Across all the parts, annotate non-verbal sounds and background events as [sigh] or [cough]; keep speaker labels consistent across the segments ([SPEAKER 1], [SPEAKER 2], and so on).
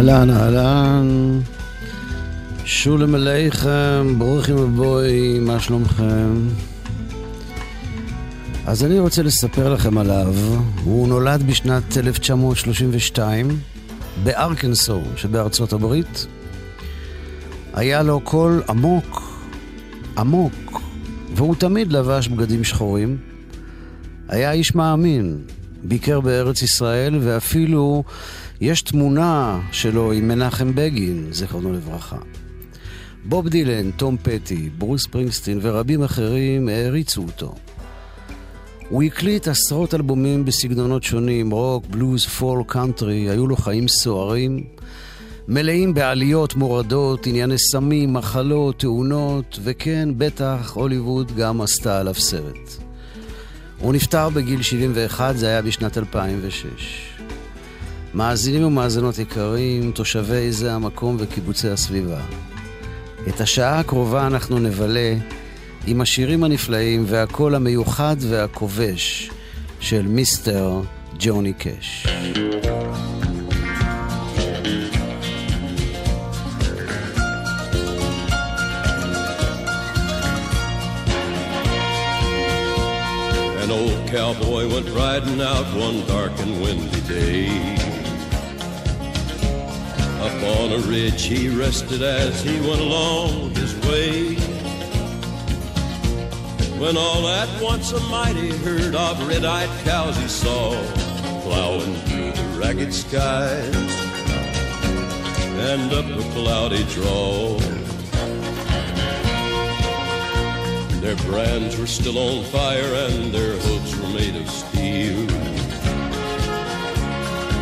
[SPEAKER 1] אהלן, אהלן. שולם עליכם, ברוכים הבואי, מה שלומכם? אז אני רוצה לספר לכם עליו. הוא נולד בשנת 1932 בארקנסו שבארצות הברית. היה לו קול עמוק, עמוק, והוא תמיד לבש בגדים שחורים. היה איש מאמין, ביקר בארץ ישראל, ואפילו יש תמונה שלו עם מנחם בגין, זיכרונו לברכה. בוב דילן, תום פטי, ברוס פרינגסטין ורבים אחרים העריצו אותו. הוא הקליט עשרות אלבומים בסגנונות שונים, רוק, בלוז, פול, קאנטרי, היו לו חיים סוערים, מלאים בעליות, מורדות, ענייני סמים, מחלות, תאונות, וכן, בטח, הוליווד גם עשתה עליו סרט. הוא נפטר בגיל 71, זה היה בשנת 2006. מאזינים ומאזינות יקרים, תושבי זה המקום וקיבוצי הסביבה. את השעה הקרובה אנחנו נבלה עם השירים הנפלאים והקול המיוחד והכובש של מיסטר ג'וני קאש.
[SPEAKER 2] Cowboy went riding out one dark and windy day. Up on a ridge he rested as he went along his way. When all at once a mighty herd of red-eyed cows he saw plowing through the ragged skies and up a cloudy draw. Their brands were still on fire and their hooves were made of steel.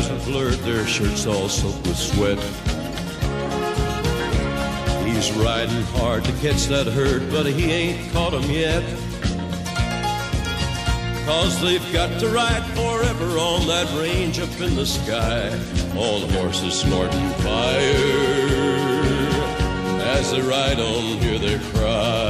[SPEAKER 2] eyes were blurred, their shirts all soaked with sweat. He's riding hard to catch that herd, but he ain't caught 'em yet. Cause they've got to ride forever on that range up in the sky. All the horses snorting fire. As they ride on, hear their cry.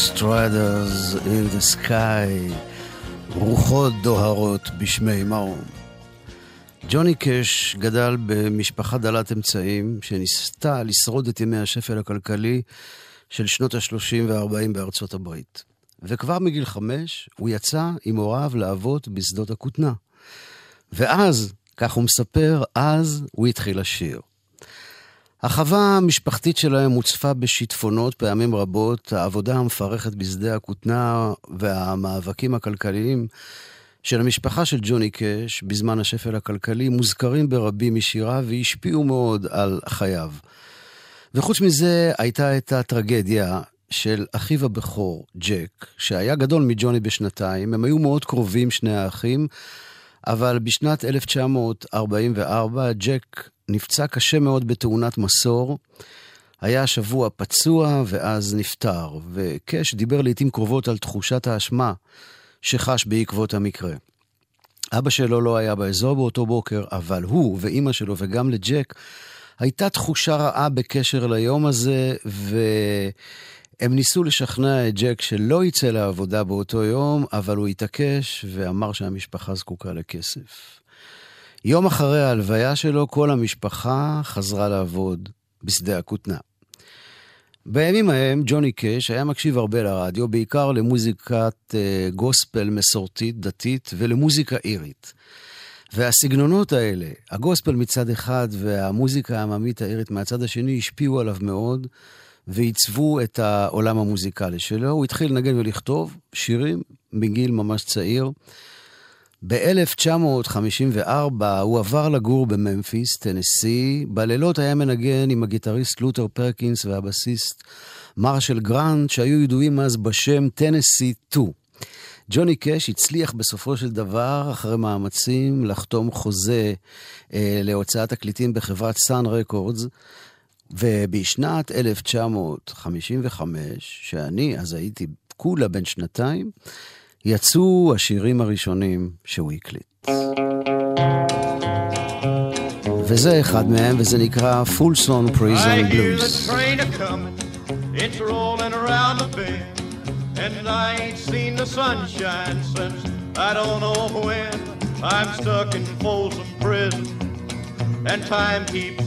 [SPEAKER 2] Ghost Riders in the Sky,
[SPEAKER 1] רוחות דוהרות בשמי מרום. ג'וני קאש גדל במשפחה דלת אמצעים שניסתה לשרוד את ימי השפל הכלכלי של שנות ה-30 וה-40 בארצות הברית. וכבר מגיל חמש הוא יצא עם הוריו לעבוד בשדות הכותנה. ואז, כך הוא מספר, אז הוא התחיל לשיר. החווה המשפחתית שלהם הוצפה בשיטפונות פעמים רבות, העבודה המפרכת בשדה הכותנה והמאבקים הכלכליים של המשפחה של ג'וני קאש בזמן השפל הכלכלי מוזכרים ברבים משיריו והשפיעו מאוד על חייו. וחוץ מזה הייתה את הטרגדיה של אחיו הבכור, ג'ק, שהיה גדול מג'וני בשנתיים, הם היו מאוד קרובים, שני האחים, אבל בשנת 1944 ג'ק נפצע קשה מאוד בתאונת מסור. היה שבוע פצוע ואז נפטר, וקאש דיבר לעיתים קרובות על תחושת האשמה שחש בעקבות המקרה. אבא שלו לא היה באזור באותו בוקר, אבל הוא ואימא שלו וגם לג'ק הייתה תחושה רעה בקשר ליום הזה, והם ניסו לשכנע את ג'ק שלא יצא לעבודה באותו יום, אבל הוא התעקש ואמר שהמשפחה זקוקה לכסף. יום אחרי ההלוויה שלו, כל המשפחה חזרה לעבוד בשדה הכותנה. בימים ההם, ג'וני קאש היה מקשיב הרבה לרדיו, בעיקר למוזיקת uh, גוספל מסורתית, דתית, ולמוזיקה אירית. והסגנונות האלה, הגוספל מצד אחד והמוזיקה העממית האירית מהצד השני, השפיעו עליו מאוד ועיצבו את העולם המוזיקלי שלו. הוא התחיל לנגן ולכתוב שירים מגיל ממש צעיר. ב-1954 הוא עבר לגור בממפיס, טנסי. בלילות היה מנגן עם הגיטריסט לותר פרקינס והבסיסט מרשל גרנט, שהיו ידועים אז בשם טנסי 2. ג'וני קאש הצליח בסופו של דבר, אחרי מאמצים, לחתום חוזה אה, להוצאת תקליטים בחברת סאן רקורדס, ובשנת 1955, שאני אז הייתי כולה בן שנתיים, יצאו השירים הראשונים שהוא הקליט. וזה אחד מהם, וזה נקרא Full Song Prison Blues. It's rolling around the bend, and I ain't seen the sunshine since I don't know when. I'm stuck in Folsom Prison, and time keeps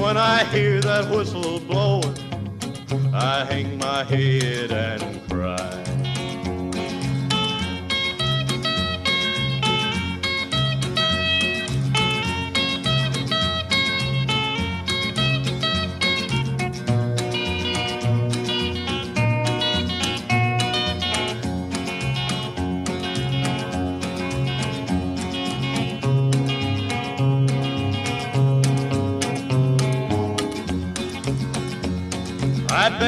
[SPEAKER 1] When I hear that whistle blowing, I hang my head and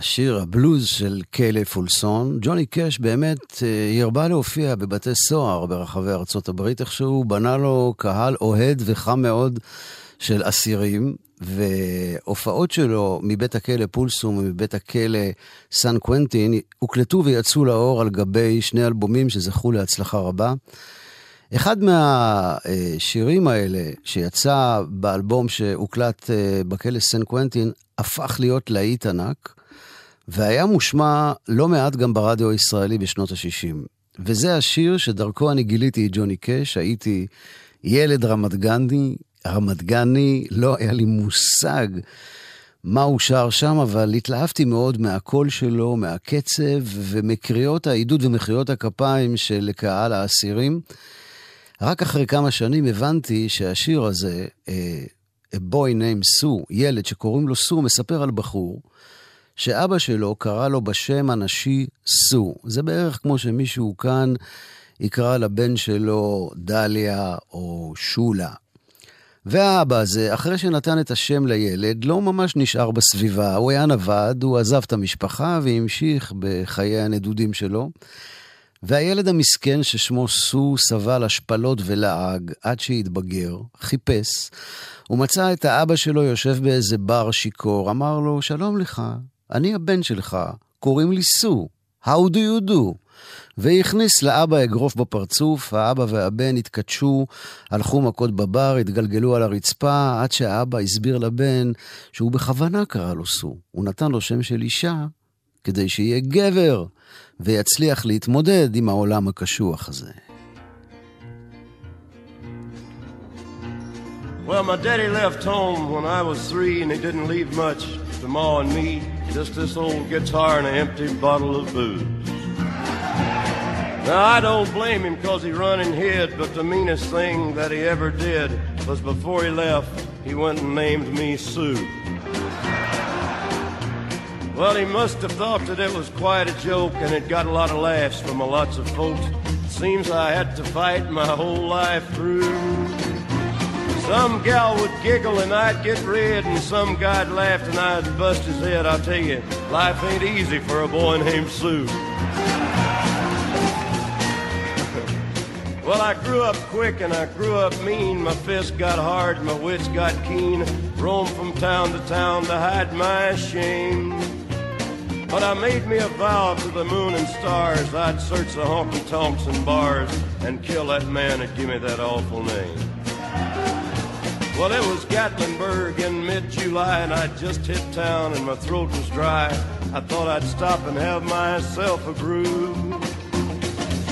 [SPEAKER 1] השיר הבלוז של קיילה פולסון, ג'וני קאש באמת אה, הרבה להופיע בבתי סוהר ברחבי ארצות הברית, איכשהו בנה לו קהל אוהד וחם מאוד של אסירים, והופעות שלו מבית הכלא פולסום ומבית הכלא סן קוונטין הוקלטו ויצאו לאור על גבי שני אלבומים שזכו להצלחה רבה. אחד מהשירים האלה שיצא באלבום שהוקלט אה, בכלא סן קוונטין הפך להיות להיט ענק, והיה מושמע לא מעט גם ברדיו הישראלי בשנות ה-60. וזה השיר שדרכו אני גיליתי את ג'וני קאש, הייתי ילד רמת גני, רמת גני, לא היה לי מושג מה הוא שר שם, אבל התלהבתי מאוד מהקול שלו, מהקצב ומקריאות העידוד ומחיאות הכפיים של קהל האסירים. רק אחרי כמה שנים הבנתי שהשיר הזה, אה, A Boy Named Sue, ילד שקוראים לו סו, מספר על בחור שאבא שלו קרא לו בשם הנשי סו. זה בערך כמו שמישהו כאן יקרא לבן שלו דליה או שולה. והאבא הזה, אחרי שנתן את השם לילד, לא ממש נשאר בסביבה. הוא היה נווד, הוא עזב את המשפחה והמשיך בחיי הנדודים שלו. והילד המסכן ששמו סו סבל השפלות ולעג עד שהתבגר, חיפש, ומצא את האבא שלו יושב באיזה בר שיכור, אמר לו, שלום לך, אני הבן שלך, קוראים לי סו, How do you do? והכניס לאבא אגרוף בפרצוף, האבא והבן התכתשו, הלכו מכות בבר, התגלגלו על הרצפה, עד שהאבא הסביר לבן שהוא בכוונה קרא לו סו. הוא נתן לו שם של אישה כדי שיהיה גבר. ויצליח להתמודד עם העולם הקשוח הזה.
[SPEAKER 2] Well, my daddy left home when I was three, and he didn't leave much to Ma and me. Just this old guitar and an empty bottle of booze. Now, I don't blame him because he run and hid, but the meanest thing that he ever did was before he left, he went and named me Sue. Well, he must have thought that it was quite a joke, and it got a lot of laughs from a lots of folks. Seems I had to fight my whole life through. Some gal would giggle and I'd get red, and some guy'd laugh and I'd bust his head. I'll tell you, life ain't easy for a boy named Sue. well, I grew up quick and I grew up mean. My fists got hard, my wits got keen. Roamed from town to town to hide my shame. But I made me a vow to the moon and stars I'd search the honky tonks and bars and kill that man that give me that awful name. Well, it was Gatlinburg in mid-July and I'd just hit town and my throat was dry. I thought I'd stop and have myself a brew.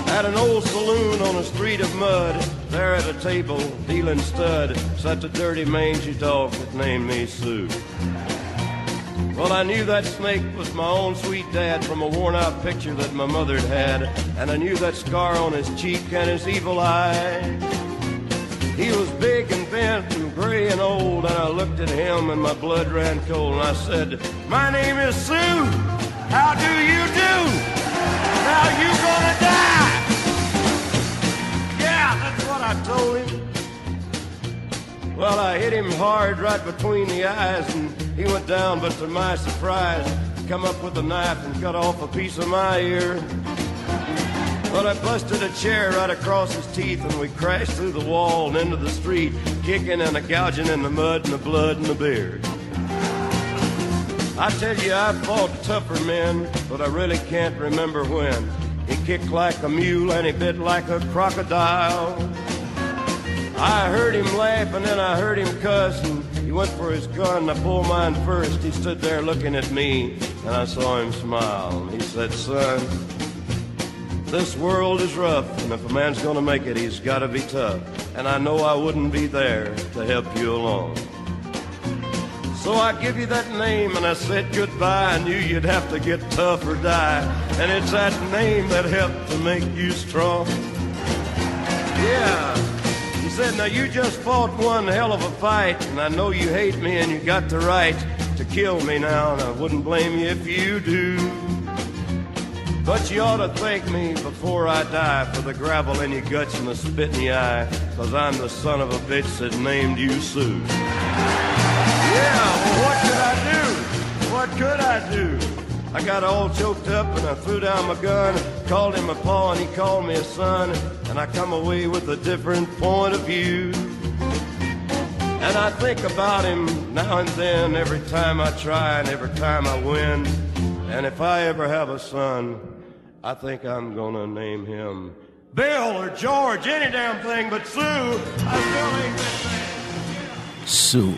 [SPEAKER 2] At an old saloon on a street of mud, there at a table, dealing stud, sat a dirty mangy dog that named me Sue. Well, I knew that snake was my own sweet dad from a worn out picture that my mother had had, and I knew that scar on his cheek and his evil eye. He was big and bent and gray and old, and I looked at him and my blood ran cold, and I said, My name is Sue. How do you do? Now you gonna die? Yeah, that's what I told him. Well, I hit him hard right between the eyes, and he went down, but to my surprise, he come up with a knife and cut off a piece of my ear. But I busted a chair right across his teeth, and we crashed through the wall and into the street, kicking and a gouging in the mud and the blood and the beard. I tell you, I've fought tougher men, but I really can't remember when. He kicked like a mule and he bit like a crocodile. I heard him laugh and then I heard him cuss, and he went for his gun. I pulled mine first. He stood there looking at me, and I saw him smile. He said, Son, this world is rough, and if a man's gonna make it, he's gotta be tough. And I know I wouldn't be there to help you along. So I give you that name, and I said goodbye. I knew you'd have to get tough or die. And it's that name that helped to make you strong. Yeah He said, Now you just fought one hell of a fight, and I know you hate me and you got the right to kill me now, and I wouldn't blame you if you do. But you ought to thank me before I die for the gravel in your guts and the spit in your eye, cause I'm the son of a bitch that named you Sue.
[SPEAKER 3] Yeah, well, what could I do? What could I do? I got all choked up and I threw down my gun, called him a paw and he called me a son, and I come away with a different point of view. And I think about him now and then, every time I try and every time I win. And if I ever have a son, I think I'm gonna name him Bill or George, any damn thing but Sue. I still ain't that thing.
[SPEAKER 1] סו.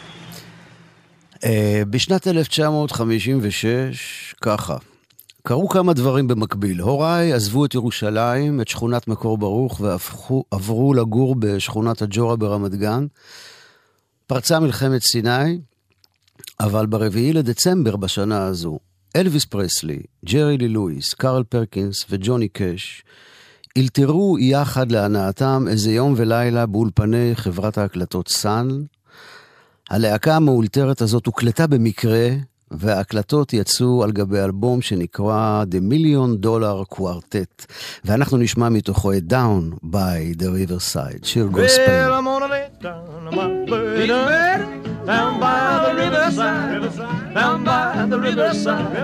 [SPEAKER 1] Uh, בשנת 1956, ככה, קרו כמה דברים במקביל. הוריי עזבו את ירושלים, את שכונת מקור ברוך, ועברו לגור בשכונת הג'ורה ברמת גן. פרצה מלחמת סיני, אבל ברביעי לדצמבר בשנה הזו, אלוויס פרסלי, ג'רי לי לואיס, קארל פרקינס וג'וני קאש אלתרו יחד להנאתם איזה יום ולילה באולפני חברת ההקלטות סאן. הלהקה המאולתרת הזאת הוקלטה במקרה, וההקלטות יצאו על גבי אלבום שנקרא The Million Dollar Quartet, ואנחנו נשמע מתוכו את Down by the Riverside, שיר גוספל.
[SPEAKER 3] Well, down by the riverside, down by the riverside,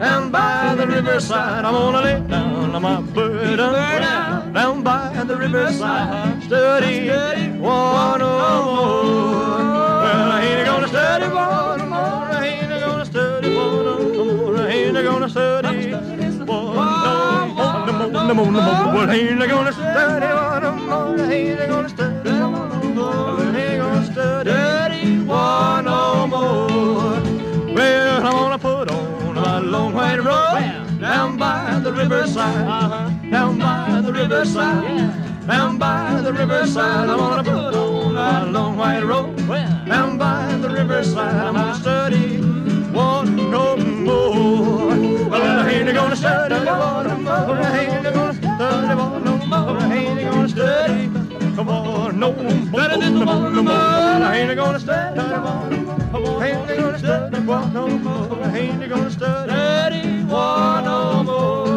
[SPEAKER 3] down by the riverside. I'm gonna lay down on my burden down by the riverside, study one oh more. Well, I ain't gonna study one more. I ain't gonna study one more. I ain't gonna study one no more, no more, no more. Well, I ain't gonna study one more. I ain't gonna study white robe down by the riverside, down by the riverside. Down by the riverside, I'm gonna put on my long white robe. Down by the riverside, I'm gonna study one no more. Well, I ain't gonna study one no more. I ain't gonna study one no more. I ain't gonna study on no more. No more, no more. I ain't gonna one no more. I ain't gonna study one no more. I ain't gonna one no more.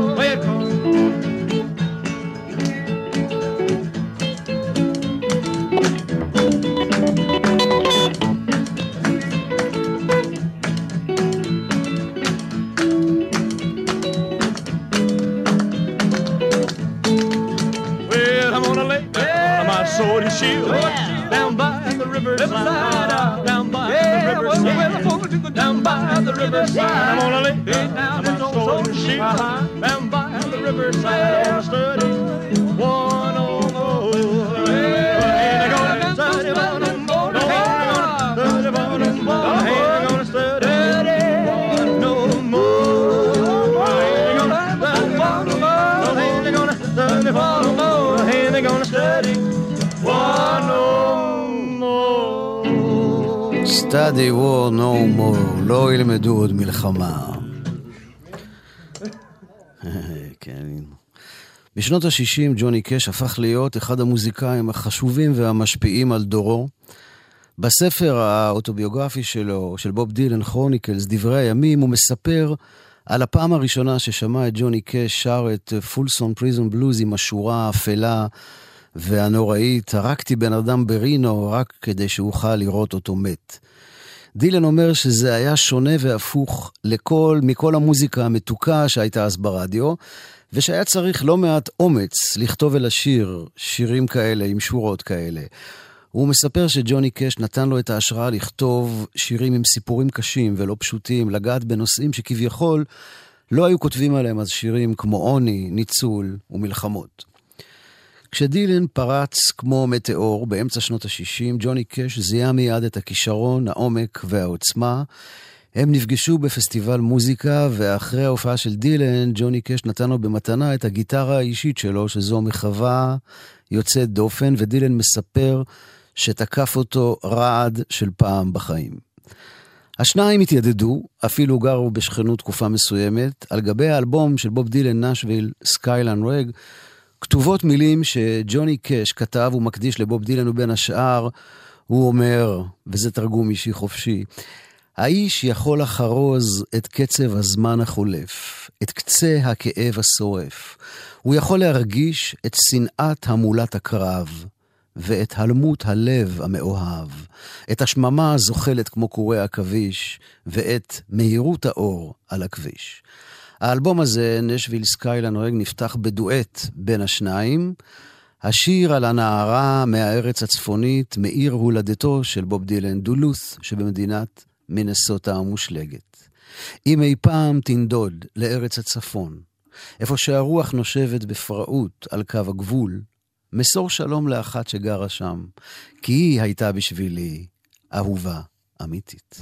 [SPEAKER 3] Sword and down by the riverside, down by the riverside, down by the riverside. I'm gonna lay down my sword and shield down by the riverside. I'm
[SPEAKER 1] Study war no more, לא ילמדו עוד מלחמה. [laughs] כן. בשנות ה-60 ג'וני קאש הפך להיות אחד המוזיקאים החשובים והמשפיעים על דורו. בספר האוטוביוגרפי שלו, של בוב דילן, כרוניקלס, דברי הימים, הוא מספר על הפעם הראשונה ששמע את ג'וני קאש שר את פולסון פריזון בלוז עם השורה האפלה והנוראית, הרגתי בן אדם ברינו רק כדי שאוכל לראות אותו מת. דילן אומר שזה היה שונה והפוך לכל, מכל המוזיקה המתוקה שהייתה אז ברדיו, ושהיה צריך לא מעט אומץ לכתוב ולשיר שירים כאלה עם שורות כאלה. הוא מספר שג'וני קאש נתן לו את ההשראה לכתוב שירים עם סיפורים קשים ולא פשוטים, לגעת בנושאים שכביכול לא היו כותבים עליהם אז שירים כמו עוני, ניצול ומלחמות. כשדילן פרץ כמו מטאור באמצע שנות ה-60, ג'וני קאש זיהה מיד את הכישרון, העומק והעוצמה. הם נפגשו בפסטיבל מוזיקה, ואחרי ההופעה של דילן, ג'וני קאש נתן לו במתנה את הגיטרה האישית שלו, שזו מחווה יוצאת דופן, ודילן מספר שתקף אותו רעד של פעם בחיים. השניים התיידדו, אפילו גרו בשכנות תקופה מסוימת. על גבי האלבום של בוב דילן נשוויל, סקיילן רג, כתובות מילים שג'וני קאש כתב ומקדיש לבוב דילן, ובין השאר, הוא אומר, וזה תרגום אישי חופשי, האיש יכול לחרוז את קצב הזמן החולף, את קצה הכאב השורף. הוא יכול להרגיש את שנאת המולת הקרב, ואת הלמות הלב המאוהב, את השממה הזוחלת כמו קורי עכביש, ואת מהירות האור על הכביש. האלבום הזה, נשוויל סקיילה נוהג, נפתח בדואט בין השניים. השיר על הנערה מהארץ הצפונית, מעיר הולדתו של בוב דילן, דולות' שבמדינת מינסוטה המושלגת. אם אי פעם תנדוד לארץ הצפון, איפה שהרוח נושבת בפראות על קו הגבול, מסור שלום לאחת שגרה שם, כי היא הייתה בשבילי אהובה אמיתית.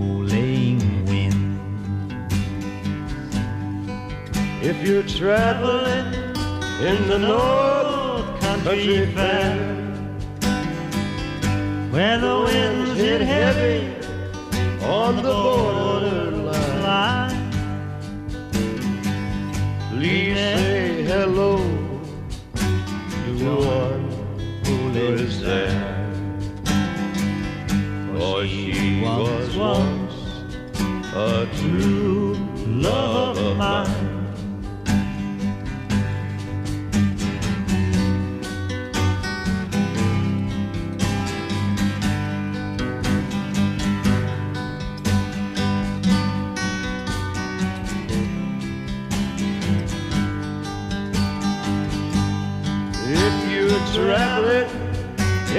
[SPEAKER 2] If you're traveling in the North Country Fair,
[SPEAKER 4] where the winds hit heavy
[SPEAKER 2] on the borderline,
[SPEAKER 4] line,
[SPEAKER 2] please say hello to one who lives there. For she was once a true love of mine.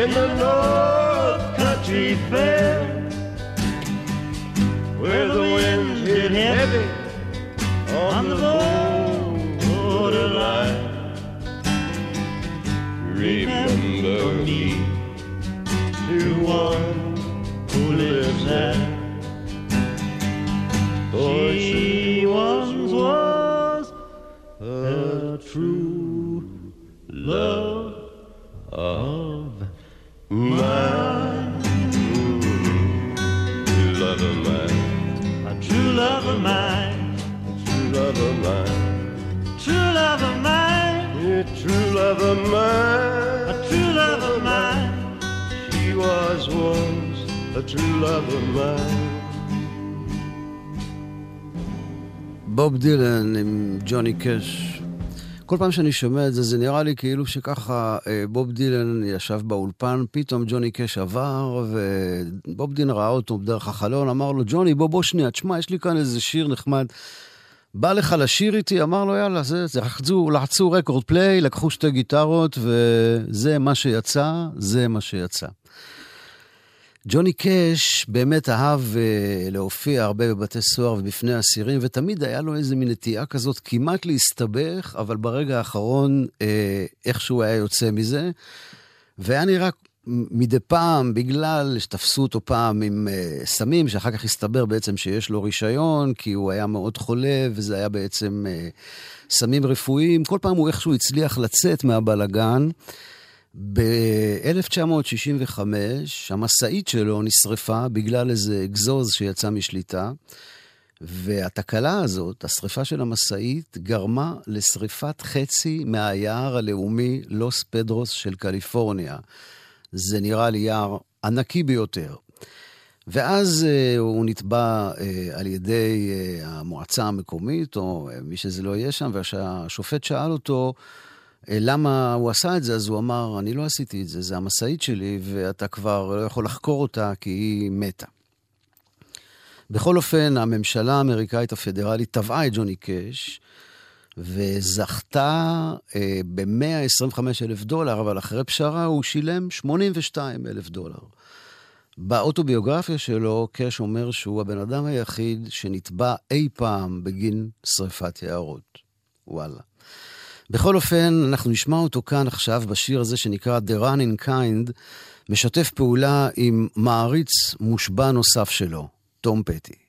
[SPEAKER 2] In the North Country Fair, love of mine. A true love of mine. She was once a true love of mine.
[SPEAKER 1] בוב דילן עם ג'וני קאש. כל פעם שאני שומע את זה, זה נראה לי כאילו שככה אה, בוב דילן ישב באולפן, פתאום ג'וני קאש עבר, ובוב דילן ראה אותו דרך החלון, אמר לו, ג'וני, בוא, בוא שנייה, תשמע, יש לי כאן איזה שיר נחמד. בא לך לשיר איתי? אמר לו, יאללה, זה, זה לחצו, לחצו רקורד פליי, לקחו שתי גיטרות, וזה מה שיצא, זה מה שיצא. ג'וני קאש באמת אהב uh, להופיע הרבה בבתי סוהר ובפני אסירים, ותמיד היה לו איזה מין נטייה כזאת כמעט להסתבך, אבל ברגע האחרון uh, איכשהו היה יוצא מזה. והיה נראה מדי פעם, בגלל שתפסו אותו פעם עם uh, סמים, שאחר כך הסתבר בעצם שיש לו רישיון, כי הוא היה מאוד חולה, וזה היה בעצם uh, סמים רפואיים. כל פעם הוא איכשהו הצליח לצאת מהבלגן. ב-1965 המשאית שלו נשרפה בגלל איזה אגזוז שיצא משליטה, והתקלה הזאת, השרפה של המשאית, גרמה לשרפת חצי מהיער הלאומי לוס פדרוס של קליפורניה. זה נראה לי יער ענקי ביותר. ואז uh, הוא נתבע uh, על ידי uh, המועצה המקומית, או מי שזה לא יהיה שם, והשופט שאל אותו, למה הוא עשה את זה? אז הוא אמר, אני לא עשיתי את זה, זה המשאית שלי, ואתה כבר לא יכול לחקור אותה כי היא מתה. בכל אופן, הממשלה האמריקאית הפדרלית תבעה את ג'וני קאש, וזכתה אה, ב-125 אלף דולר, אבל אחרי פשרה הוא שילם 82 אלף דולר. באוטוביוגרפיה שלו, קאש אומר שהוא הבן אדם היחיד שנתבע אי פעם בגין שריפת יערות. וואלה. בכל אופן, אנחנו נשמע אותו כאן עכשיו בשיר הזה שנקרא The Running Kind, משתף פעולה עם מעריץ מושבע נוסף שלו, תום פטי.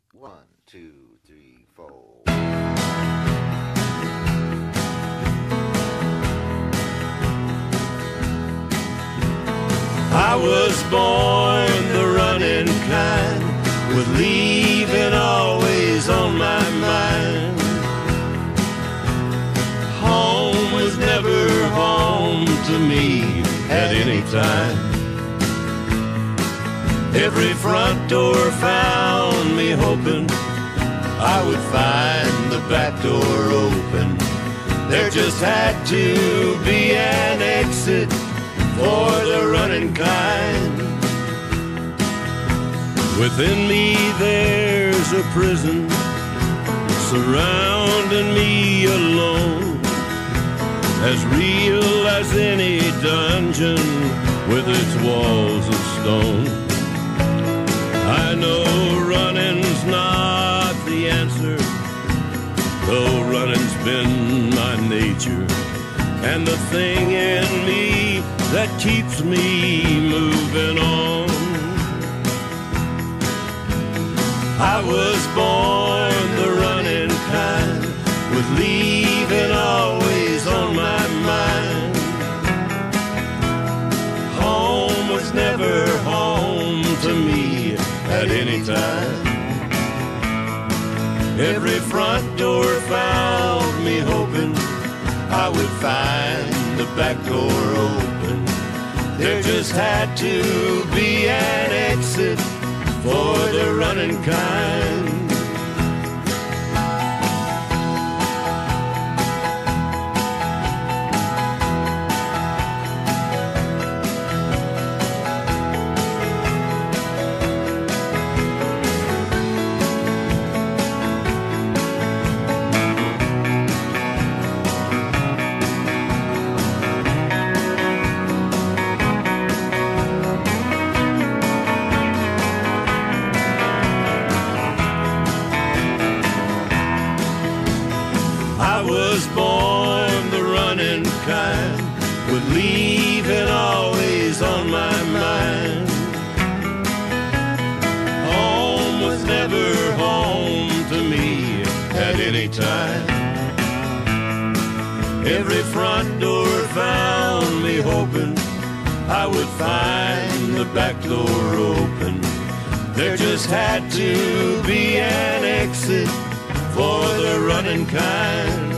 [SPEAKER 2] I was born the running kind, with leaving always on my mind. Home was never home to me at any time. Every front door found me hoping I would find the back door open. There just had to be an exit for the running kind. Within me there's a prison surrounding me alone. As real as any dungeon with its walls of stone. I know running's not the answer, though running's been my nature. And the thing in me that keeps me moving on. I was born the running kind, with leaving always on my mind. Home was never home to me at any time. Every front door found me hoping I would find the back door open. There just had to be an exit for the running kind. front door found me hoping I would find the back door open. There just had to be an exit for the running kind.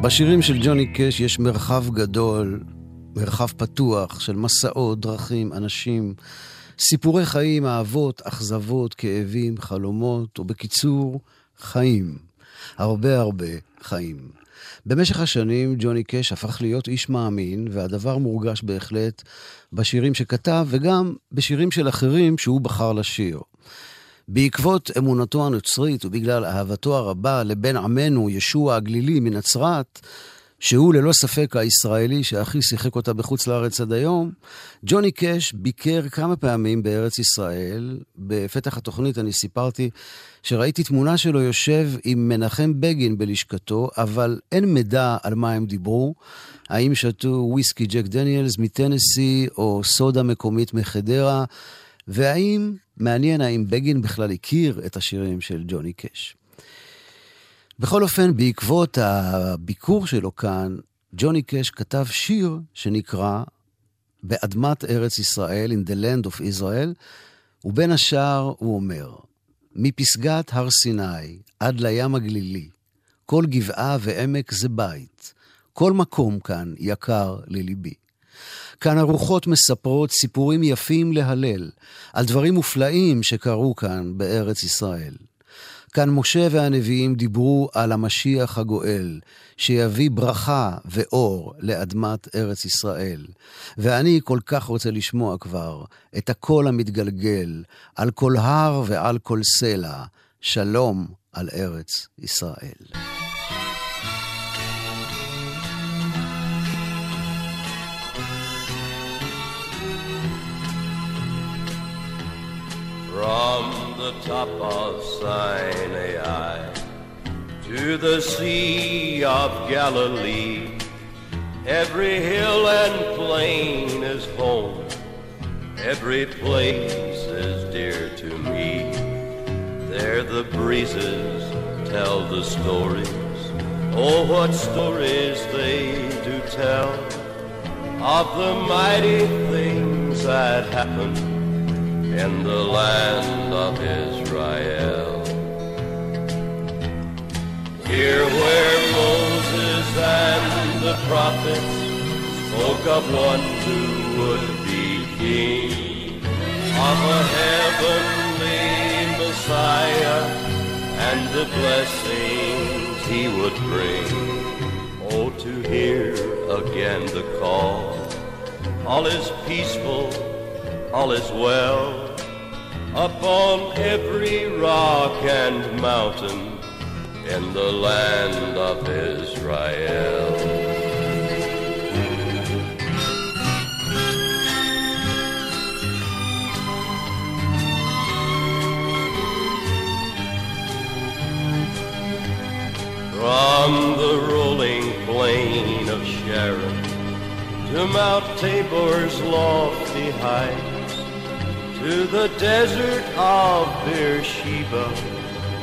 [SPEAKER 1] בשירים של ג'וני קאש יש מרחב גדול, מרחב פתוח של מסעות, דרכים, אנשים, סיפורי חיים, אהבות, אכזבות, כאבים, חלומות, ובקיצור, חיים. הרבה הרבה חיים. במשך השנים ג'וני קאש הפך להיות איש מאמין, והדבר מורגש בהחלט בשירים שכתב, וגם בשירים של אחרים שהוא בחר לשיר. בעקבות אמונתו הנוצרית ובגלל אהבתו הרבה לבן עמנו, ישוע הגלילי מנצרת, שהוא ללא ספק הישראלי שהכי שיחק אותה בחוץ לארץ עד היום, ג'וני קאש ביקר כמה פעמים בארץ ישראל. בפתח התוכנית אני סיפרתי שראיתי תמונה שלו יושב עם מנחם בגין בלשכתו, אבל אין מידע על מה הם דיברו. האם שתו וויסקי ג'ק דניאלס מטנסי או סודה מקומית מחדרה. והאם, מעניין האם בגין בכלל הכיר את השירים של ג'וני קאש. בכל אופן, בעקבות הביקור שלו כאן, ג'וני קאש כתב שיר שנקרא באדמת ארץ ישראל, in the land of Israel, ובין השאר הוא אומר, מפסגת הר סיני עד לים הגלילי, כל גבעה ועמק זה בית, כל מקום כאן יקר לליבי. כאן הרוחות מספרות סיפורים יפים להלל, על דברים מופלאים שקרו כאן בארץ ישראל. כאן משה והנביאים דיברו על המשיח הגואל, שיביא ברכה ואור לאדמת ארץ ישראל. ואני כל כך רוצה לשמוע כבר את הקול המתגלגל על כל הר ועל כל סלע, שלום על ארץ ישראל.
[SPEAKER 2] The top of Sinai to the Sea of Galilee, every hill and plain is home, every place is dear to me. There the breezes tell the stories, oh, what stories they do tell of the mighty things that happened in the land of Israel. Here where Moses and the prophets spoke of one who would be king of a heavenly Messiah and the blessings he would bring. Oh, to hear again the call, all is peaceful, all is well upon every rock and mountain in the land of Israel. From the rolling plain of Sharon to Mount Tabor's lofty height, to the desert of Beersheba.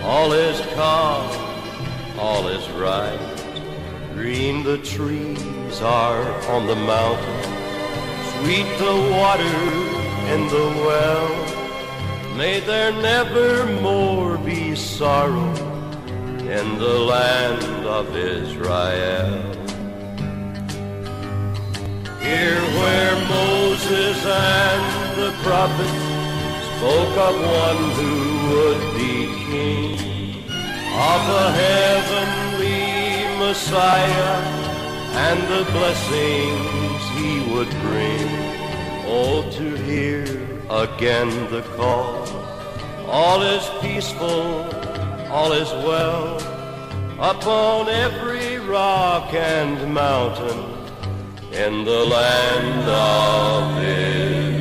[SPEAKER 2] All is calm, all is right. Green the trees are on the mountain, sweet the water in the well. May there never more be sorrow in the land of Israel. Here where Moses and the prophets spoke of one who would be king of a heavenly Messiah and the blessings he would bring. Oh, to hear again the call. All is peaceful, all is well upon every rock and mountain in the land of Israel.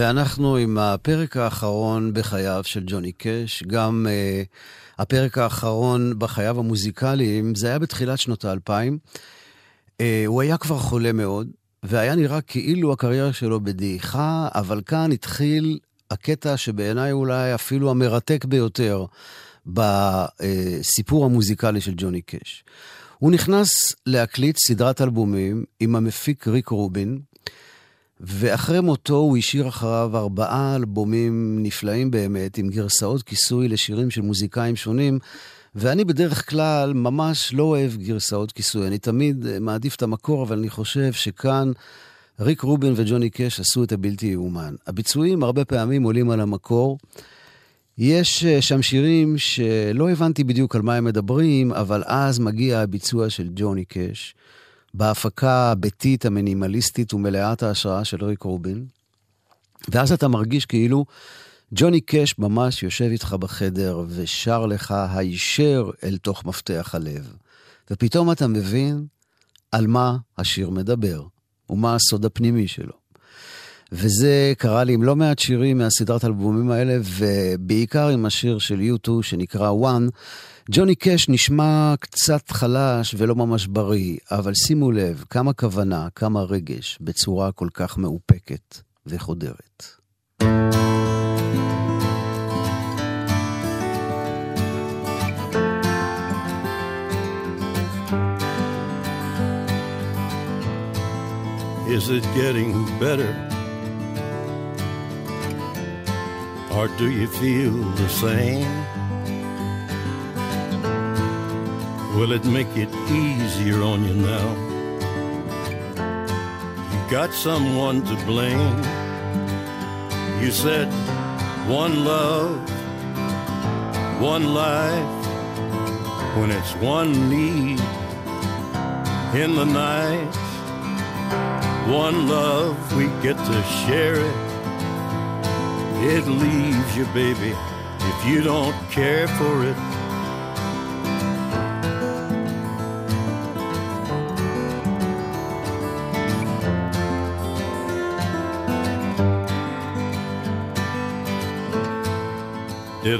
[SPEAKER 1] ואנחנו עם הפרק האחרון בחייו של ג'וני קאש, גם uh, הפרק האחרון בחייו המוזיקליים, זה היה בתחילת שנות האלפיים. Uh, הוא היה כבר חולה מאוד, והיה נראה כאילו הקריירה שלו בדעיכה, אבל כאן התחיל הקטע שבעיניי אולי אפילו המרתק ביותר בסיפור המוזיקלי של ג'וני קאש. הוא נכנס להקליט סדרת אלבומים עם המפיק ריק רובין, ואחרי מותו הוא השאיר אחריו ארבעה אלבומים נפלאים באמת, עם גרסאות כיסוי לשירים של מוזיקאים שונים, ואני בדרך כלל ממש לא אוהב גרסאות כיסוי. אני תמיד מעדיף את המקור, אבל אני חושב שכאן ריק רובין וג'וני קאש עשו את הבלתי יאומן. הביצועים הרבה פעמים עולים על המקור. יש אה, שם שירים שלא הבנתי בדיוק על מה הם מדברים, אבל אז מגיע הביצוע של ג'וני קאש. בהפקה הביתית, המינימליסטית ומלאת ההשראה של ריק רובין. ואז אתה מרגיש כאילו ג'וני קאש ממש יושב איתך בחדר ושר לך הישר אל תוך מפתח הלב. ופתאום אתה מבין על מה השיר מדבר, ומה הסוד הפנימי שלו. וזה קרה לי עם לא מעט שירים מהסדרת האלבומים האלה, ובעיקר עם השיר של U2 שנקרא One. ג'וני קאש נשמע קצת חלש ולא ממש בריא, אבל שימו לב כמה כוונה, כמה רגש, בצורה כל כך מאופקת וחודרת.
[SPEAKER 5] Is it getting better? Or do you feel the same? Will it make it easier on you now? You got someone to blame. You said one love, one life, when it's one need in the night. One love, we get to share it. It leaves you, baby, if you don't care for it.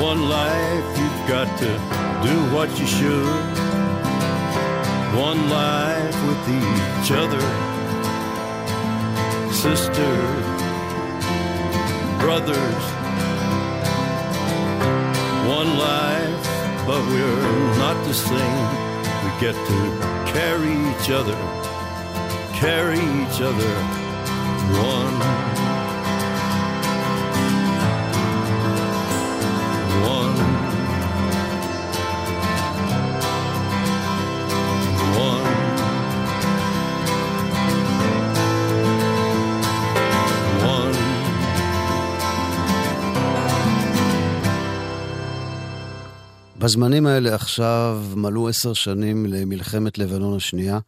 [SPEAKER 5] one life. You've got to do what you should. One life with each other, sisters, brothers. One life, but we're not the same. We get to carry each other carry each other one. One.
[SPEAKER 1] בזמנים האלה עכשיו מלאו עשר שנים למלחמת לבנון השנייה.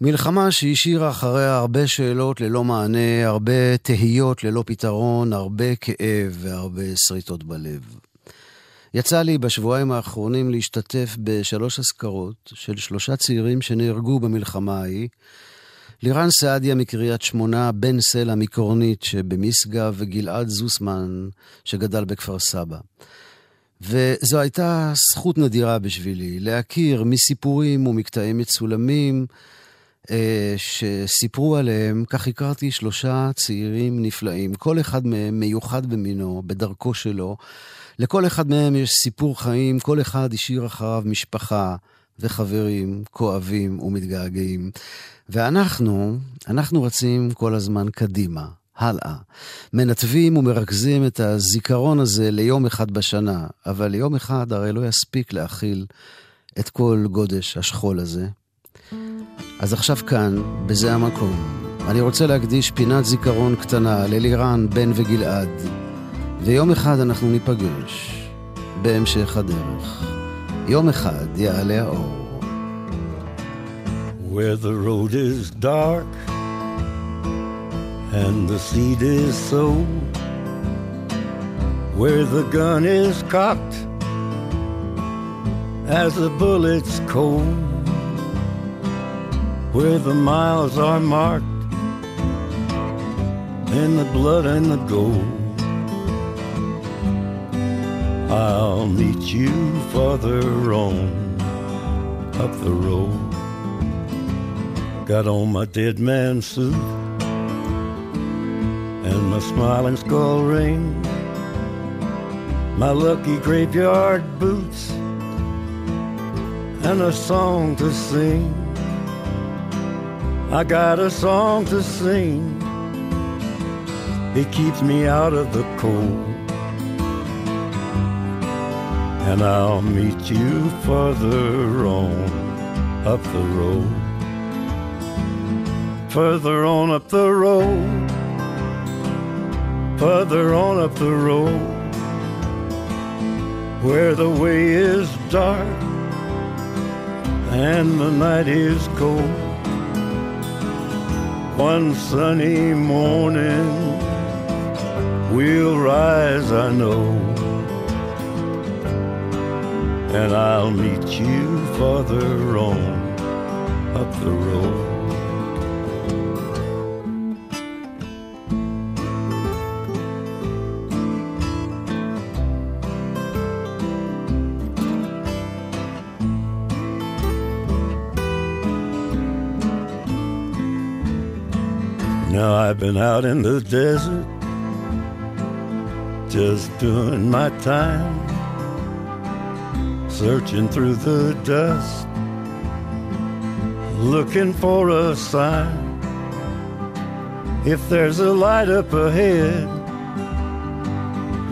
[SPEAKER 1] מלחמה שהשאירה אחריה הרבה שאלות ללא מענה, הרבה תהיות ללא פתרון, הרבה כאב והרבה שריטות בלב. יצא לי בשבועיים האחרונים להשתתף בשלוש אזכרות של שלושה צעירים שנהרגו במלחמה ההיא. לירן סעדיה מקריית שמונה, בן סלע מקורנית שבמשגב וגלעד זוסמן שגדל בכפר סבא. וזו הייתה זכות נדירה בשבילי, להכיר מסיפורים ומקטעים מצולמים אה, שסיפרו עליהם, כך הכרתי שלושה צעירים נפלאים, כל אחד מהם מיוחד במינו, בדרכו שלו. לכל אחד מהם יש סיפור חיים, כל אחד השאיר אחריו משפחה וחברים כואבים ומתגעגעים. ואנחנו, אנחנו רצים כל הזמן קדימה, הלאה. מנתבים ומרכזים את הזיכרון הזה ליום אחד בשנה, אבל יום אחד הרי לא יספיק להכיל את כל גודש השכול הזה. אז עכשיו כאן, בזה המקום, אני רוצה להקדיש פינת זיכרון קטנה ללירן, בן וגלעד, ויום אחד אנחנו ניפגש בהמשך הדרך. יום אחד יעלה האור.
[SPEAKER 5] Where the road is dark and the seed is sown, where the gun is cocked as the bullets cold, where the miles are marked in the blood and the gold. I'll meet you farther on up the road. Got on my dead man suit smiling skull ring, my lucky graveyard boots, and a song to sing. I got a song to sing. It keeps me out of the cold. And I'll meet you further on up the road. Further on up the road. Further on up the road. Where the way is dark and the night is cold. One sunny morning we'll rise, I know. And I'll meet you further on up the road. Been out in the desert just doing my time, searching through the dust, looking for a sign. If there's a light up ahead,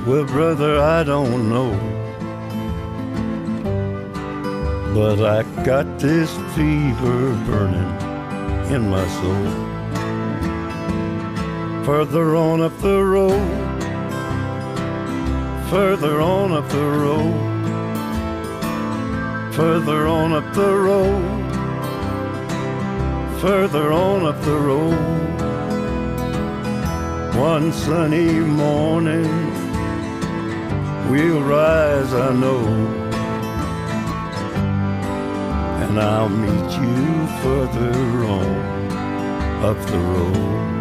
[SPEAKER 5] well, brother, I don't know. But I got this fever burning in my soul. Further on up the road, further on up the road, further on up the road, further on up the road. One sunny morning, we'll rise, I know, and I'll meet you further on up the road.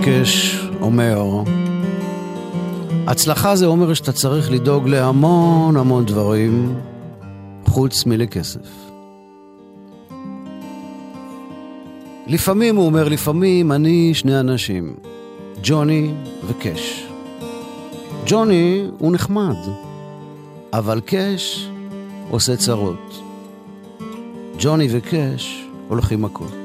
[SPEAKER 1] ג'וני קש אומר, הצלחה זה אומר שאתה צריך לדאוג להמון המון דברים חוץ מלכסף. לפעמים, הוא אומר, לפעמים אני שני אנשים, ג'וני וקש. ג'וני הוא נחמד, אבל קש עושה צרות. ג'וני וקש הולכים מכות.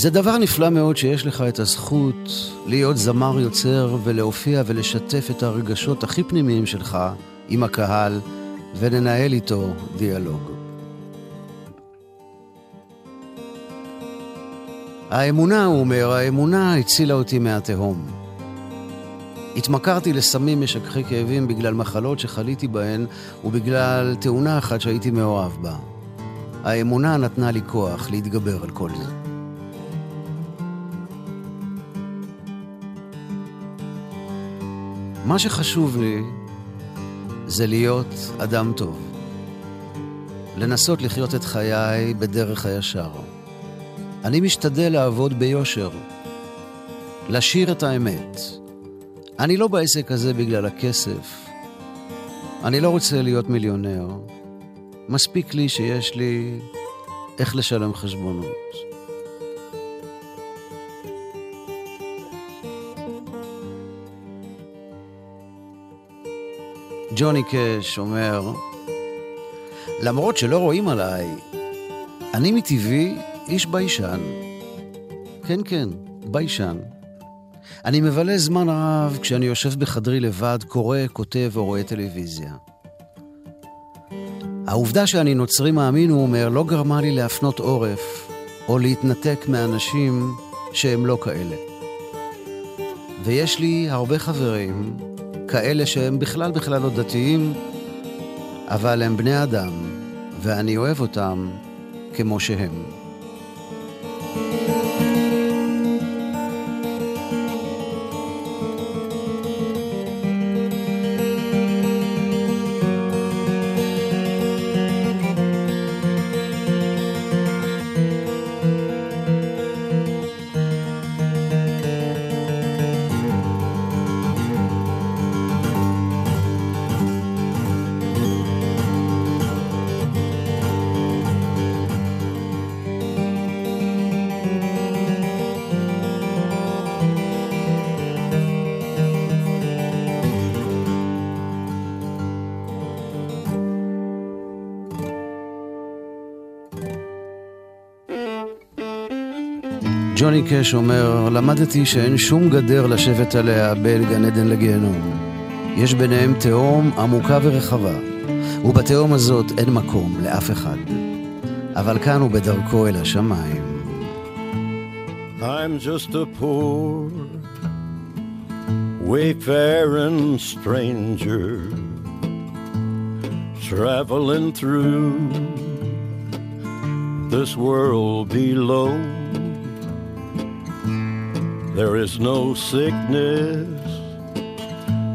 [SPEAKER 1] זה דבר נפלא מאוד שיש לך את הזכות להיות זמר יוצר ולהופיע ולשתף את הרגשות הכי פנימיים שלך עם הקהל ולנהל איתו דיאלוג. האמונה, הוא אומר, האמונה הצילה אותי מהתהום. התמכרתי לסמים משככי כאבים בגלל מחלות שחליתי בהן ובגלל תאונה אחת שהייתי מאוהב בה. האמונה נתנה לי כוח להתגבר על כל זה. מה שחשוב לי זה להיות אדם טוב. לנסות לחיות את חיי בדרך הישר. אני משתדל לעבוד ביושר, לשיר את האמת. אני לא בעסק הזה בגלל הכסף. אני לא רוצה להיות מיליונר. מספיק לי שיש לי איך לשלם חשבונות. ג'וני קאש אומר, למרות שלא רואים עליי, אני מטבעי איש ביישן. כן, כן, ביישן. אני מבלה זמן רב כשאני יושב בחדרי לבד, קורא, כותב או רואה טלוויזיה. העובדה שאני נוצרי מאמין, הוא אומר, לא גרמה לי להפנות עורף או להתנתק מאנשים שהם לא כאלה. ויש לי הרבה חברים, כאלה שהם בכלל בכלל לא דתיים, אבל הם בני אדם, ואני אוהב אותם כמו שהם. ג'וני קאש אומר, למדתי שאין שום גדר לשבת עליה בין גן עדן לגיהנום. יש ביניהם תהום עמוקה ורחבה, ובתהום הזאת אין מקום לאף אחד. אבל כאן הוא בדרכו אל השמיים.
[SPEAKER 5] I'm just a poor wayfaring stranger traveling through this world below. There is no sickness,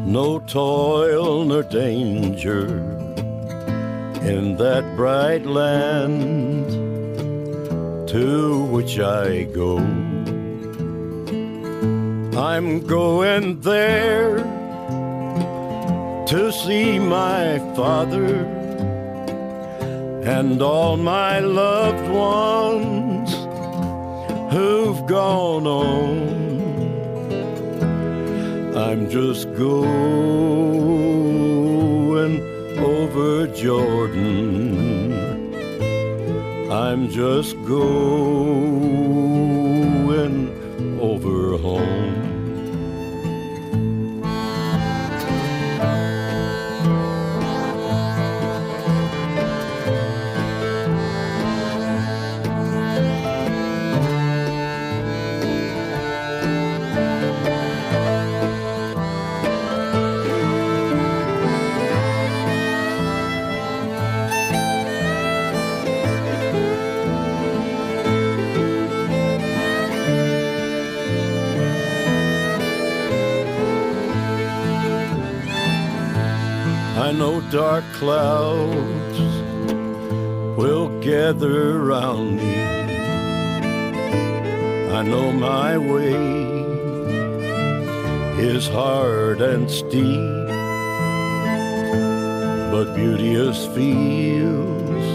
[SPEAKER 5] no toil nor danger in that bright land to which I go. I'm going there to see my father and all my loved ones who've gone on. I'm just going over Jordan. I'm just going over home. Dark clouds will gather round me. I know my way is hard and steep, but beauteous fields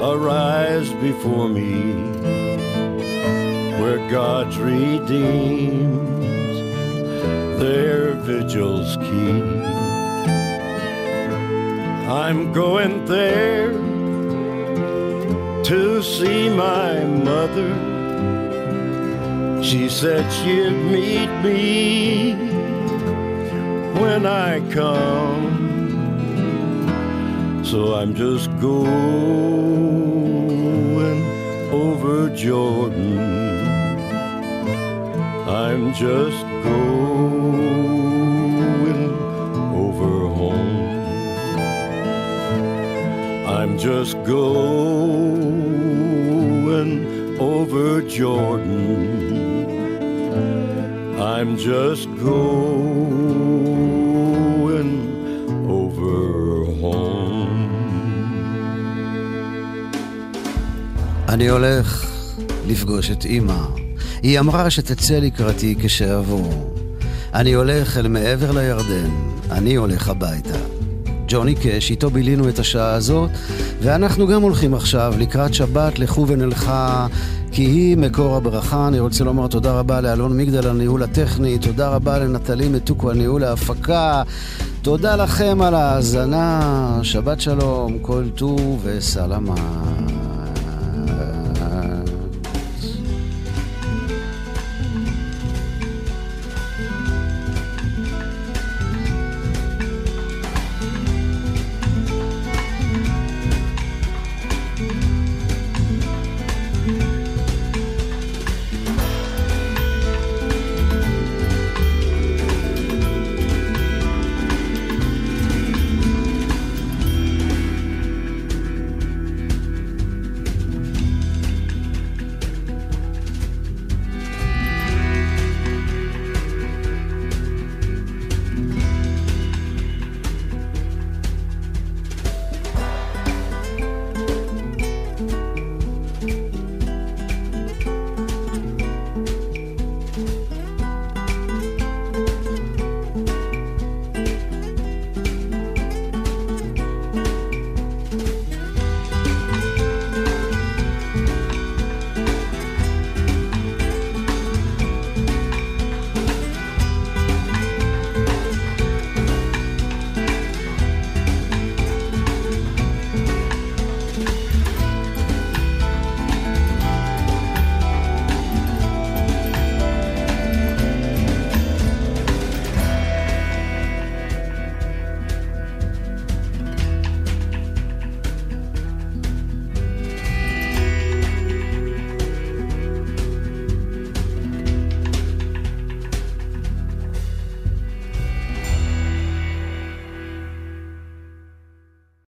[SPEAKER 5] arise before me where God's redeemed their vigils keep. I'm going there to see my mother. She said she'd meet me when I come. So I'm just going over Jordan. I'm just just going over Jordan. I'm just going over home.
[SPEAKER 1] אני הולך לפגוש את אימא. היא אמרה שתצא לקראתי כשאעבור. אני הולך אל מעבר לירדן, אני הולך הביתה. ג'וני קאש, איתו בילינו את השעה הזאת, ואנחנו גם הולכים עכשיו לקראת שבת לכו ונלכה, כי היא מקור הברכה. אני רוצה לומר תודה רבה לאלון מגדל, הניהול הטכני, תודה רבה לנטלי מתוקו, הניהול ההפקה. תודה לכם על ההאזנה, שבת שלום, כל טוב וסלמה.